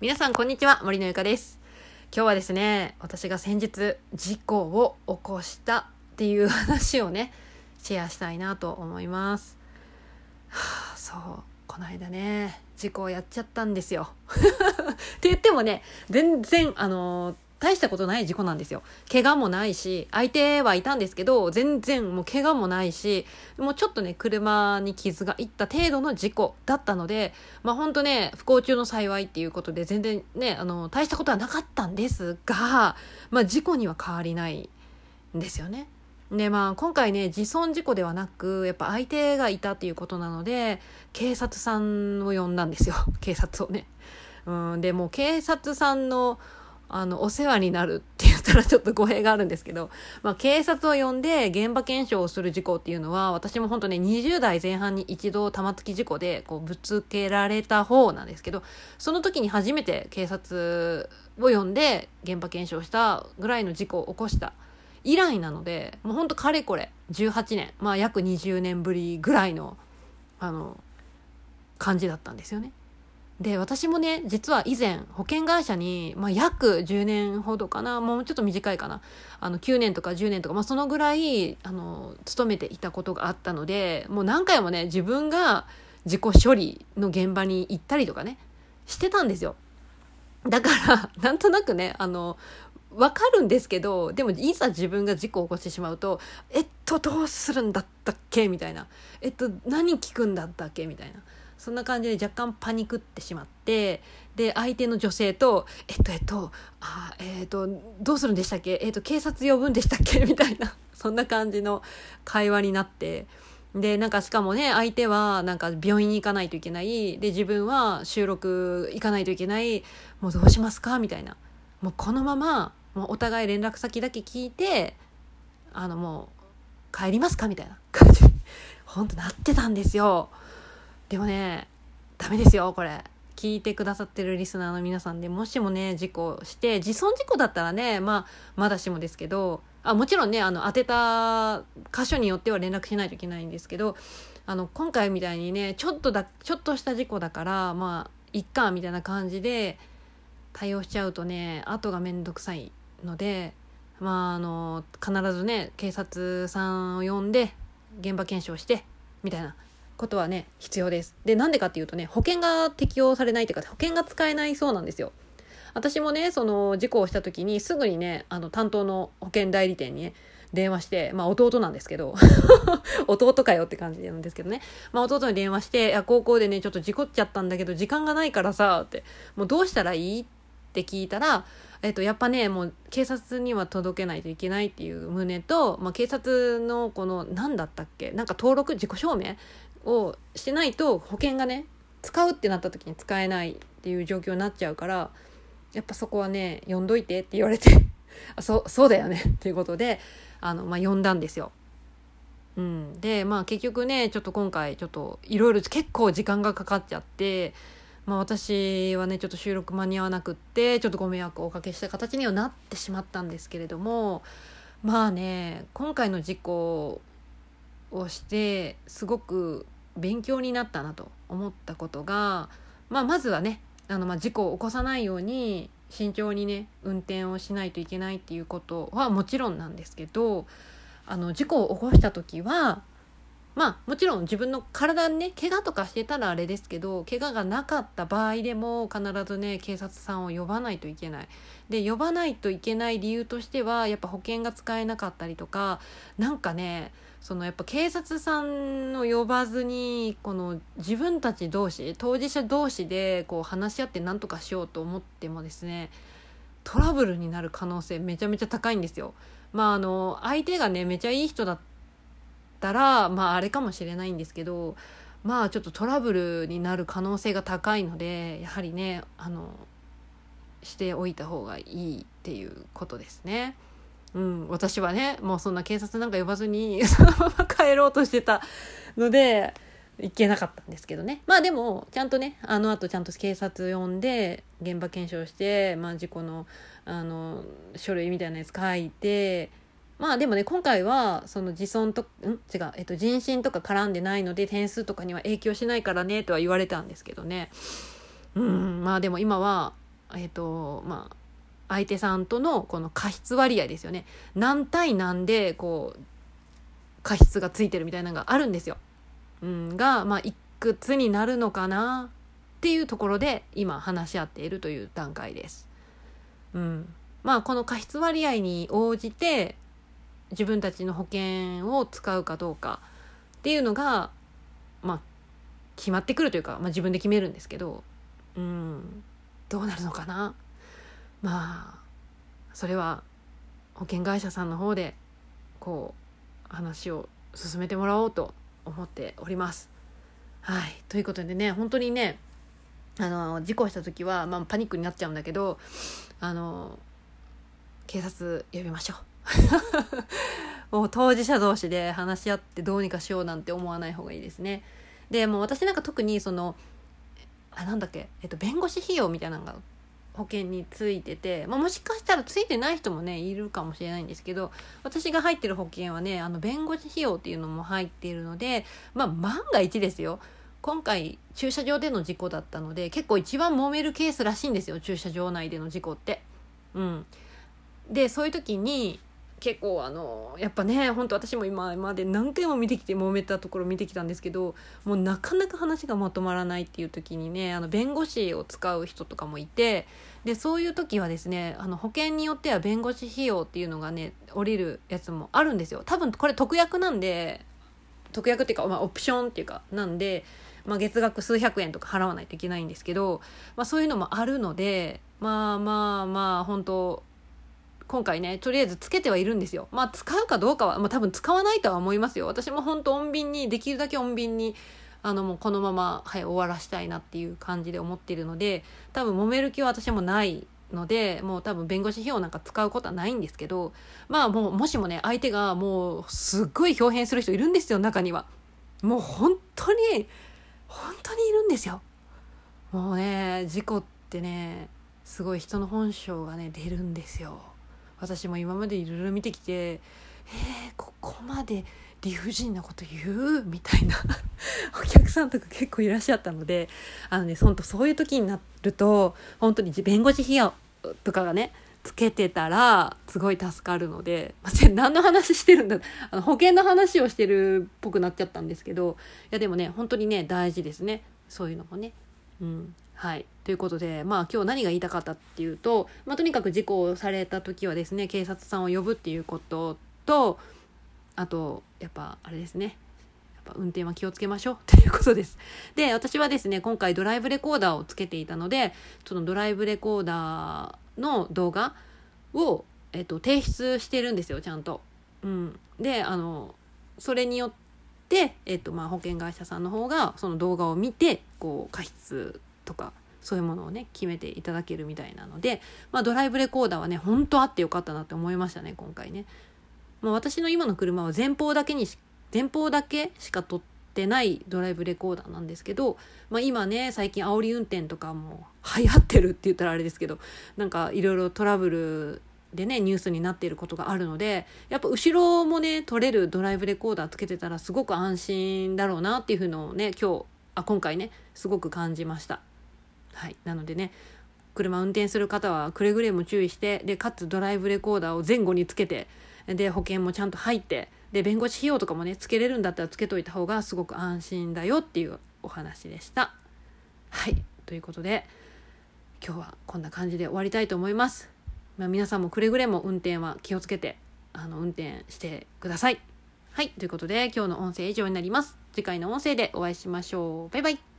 皆さんこんにちは森のゆかです。今日はですね私が先日事故を起こしたっていう話をねシェアしたいなと思います。はあ、そうこの間ね事故をやっちゃったんですよ。って言ってもね全然あの大したことない事故なんですよ。怪我もないし、相手はいたんですけど、全然もう怪我もないし、もうちょっとね、車に傷がいった程度の事故だったので、まあ本当ね、不幸中の幸いっていうことで、全然ね、あの、大したことはなかったんですが、まあ事故には変わりないんですよね。でまあ今回ね自損事故ではなくやっぱ相手がいたっていうことなので警察さんを呼んだんですよ警察をね。うん、でも警察さんのあの、お世話になるって言ったらちょっと語弊があるんですけど、まあ、警察を呼んで現場検証をする事故っていうのは、私も本当ね、20代前半に一度玉突き事故で、こう、ぶつけられた方なんですけど、その時に初めて警察を呼んで現場検証したぐらいの事故を起こした以来なので、もうほんとかれこれ、18年、まあ約20年ぶりぐらいの、あの、感じだったんですよね。で私もね実は以前保険会社に、まあ、約10年ほどかなもうちょっと短いかなあの9年とか10年とか、まあ、そのぐらいあの勤めていたことがあったのでもう何回もね自分が自己処理の現場に行ったりとかねしてたんですよ。だから なんとなくねあのわかるんですけどでもいざ自分が事故を起こしてしまうとえっとどうするんだったっけ？みたいなえっと何聞くんだったっけ？みたいな。そんな感じで若干パニクってしまってで相手の女性と「えっとえっとあえっとどうするんでしたっけ？えっと警察呼ぶんでしたっけ? 」みたいなそんな感じの会話になってでなんかしかもね相手はなんか病院に行かないといけないで自分は収録行かないといけないもうどうしますか？みたいなもうこのままもうお互い連絡先だけ聞いてあのもう帰りますか？みたいな感じ本当なってたんですよ。でもねダメですよこれ。聞いてくださってるリスナーの皆さんで。もしもね事故して自損事故だったらねまあまだしもですけどあもちろんねあの当てた箇所によっては連絡しないといけないんですけどあの今回みたいにねちょっとだちょっとした事故だからまあいっかみたいな感じで対応しちゃうとね後が面倒くさいのでまああの必ずね警察さんを呼んで現場検証してみたいな。ことはね必要です。でなんでかっていうとね保険が適用されないっていうか保険が使えないそうなんですよ。私もねその事故をした時にすぐにねあの担当の保険代理店にね電話して、まあ弟なんですけど 弟かよって感じなんですけどね。まあ弟に電話して、いや高校でね、ちょっと事故っちゃったんだけど、時間がないからさ、って、もうどうしたらいい？って聞いたら、えっと、やっぱね、もう警察には届けないといけないっていう旨と、まあ警察のこの、何だったっけなんか登録、自己証明をしてないと保険がね使うってなった時に使えないっていう状況になっちゃうからやっぱそこはね呼んどいてって言われて あそそうだよねっていうことであの、まあ、呼んだんですよ。うん、でまあ結局ねちょっと今回ちょっといろいろ結構時間がかかっちゃって、まあ、私はねちょっと収録間に合わなくってちょっとご迷惑をおかけした形にはなってしまったんですけれどもまあね今回の事故をしてすごく勉強になったなと思ったことが、まあ、まずはねあのまあ事故を起こさないように慎重にね運転をしないといけないっていうことはもちろんなんですけどあの事故を起こした時はまあもちろん自分の体にね怪我とかしてたらあれですけど怪我がなかった場合でも必ずね警察さんを呼ばないといけない。で呼ばないといけない理由としてはやっぱ保険が使えなかったりとかなんかねそのやっぱ警察さんを呼ばずにこの自分たち同士当事者同士でこう話し合って何とかしようと思ってもですねトラブルになる可能性めちゃめちゃ高いんですよ。まああの相手がねめちゃいい人だったらまああれかもしれないんですけどまあちょっとトラブルになる可能性が高いのでやはりねあのしておいた方がいいっていうことですね。うん、私はねもうそんな警察なんか呼ばずに そのまま帰ろうとしてたので行けなかったんですけどねまあでもちゃんとねあのあとちゃんと警察呼んで現場検証して、まあ、事故のあの書類みたいなやつ書いてまあでもね今回はその自損とん違う、えっと、人身とか絡んでないので点数とかには影響しないからねとは言われたんですけどねうんまあでも今はえっ、とまあ相手さんとのこの過失割合ですよね何対何でこう過失がついてるみたいなのがあるんですよ。うん、が、まあ、いくつになるのかなっていうところで今話し合っているという段階です。うん、まあこの過失割合に応じて自分たちの保険を使うかどうかっていうのがまあ決まってくるというか、まあ、自分で決めるんですけどうんどうなるのかな？まあそれは保険会社さんの方でこう話を進めてもらおうと思っております。はい。ということでね本当にねあの事故した時は、まあ、パニックになっちゃうんだけどあの警察呼びましょう。もう当事者同士で話し合ってどうにかしようなんて思わない方がいいですね。でもう私なんか特にそのあなんだっけ、えっと、弁護士費用みたいなのが保険についてて、まあ、もしかしたらついてない人もねいるかもしれないんですけど私が入ってる保険はねあの弁護士費用っていうのも入っているのでまあ万が一ですよ。今回駐車場での事故だったので結構一番揉めるケースらしいんですよ駐車場内での事故って。うん、でそういう時に結構あのやっぱね本当私も今まで何回も見てきて揉めたところ見てきたんですけどもうなかなか話がまとまらないっていう時にねあの弁護士を使う人とかもいてでそういう時はですねあの保険によっては弁護士費用っていうのがね降りるやつもあるんですよ。多分これ特約なんで特約っていうか、まあ、オプションっていうかなんで、まあ、月額数百円とか払わないといけないんですけど、まあ、そういうのもあるのでまあまあまあ本当今回ねとりあえずつけてはいるんですよ。まあ使うかどうかは、まあ、多分使わないとは思いますよ。私も本当穏便にできるだけ穏便にあのもうこのまま、はい、終わらしたいなっていう感じで思っているので多分揉める気は私もないのでもう多分弁護士費用なんか使うことはないんですけどまあもうもしもね相手がもうすっごい表変する人いるんですよ中には。もう本当に本当にいるんですよ。もうね事故ってねすごい人の本性がね出るんですよ。私も今までいろいろ見てきてえー、ここまで理不尽なこと言う？みたいな。お客さんとか結構いらっしゃったのであのね本当そういう時になると本当に弁護士費用とかがねつけてたらすごい助かるので、ま、何の話してるんだあの保険の話をしてるっぽくなっちゃったんですけどいやでもね本当にね大事ですね。そういうのもね。うん。はい。ということで、まあ今日何が言いたかったっていうと、まあとにかく事故をされた時はですね、警察さんを呼ぶっていうことと、あと、やっぱあれですね。やっぱ運転は気をつけましょう ということです。で、私はですね、今回ドライブレコーダーをつけていたので、そのドライブレコーダーの動画を、えっと、提出してるんですよ、ちゃんと。うん。で、あの、それによって、えっと、まあ、保険会社さんの方がその動画を見て、こう、過失とかそういうものをね決めていただけるみたいなので、まあ、ドライブレコーダーはね本当あってよかったなって思いましたね今回ね。まあ、私の今の車は前方だけに前方だけしか撮ってないドライブレコーダーなんですけど、まあ、今ね最近煽り運転とかも流行ってるって言ったらあれですけどなんかいろいろトラブルでねニュースになっていることがあるのでやっぱ後ろもね撮れるドライブレコーダーつけてたらすごく安心だろうなっていうのをね今日あ今回ねすごく感じました。はい、なのでね車運転する方はくれぐれも注意してでかつドライブレコーダーを前後につけてで保険もちゃんと入ってで弁護士費用とかもねつけれるんだったらつけといた方がすごく安心だよっていうお話でした。はいということで今日はこんな感じで終わりたいと思います。まあ、皆さんもくれぐれも運転は気をつけてあの運転してください。はいということで今日の音声以上になります。次回の音声でお会いしましょう。バイバイ。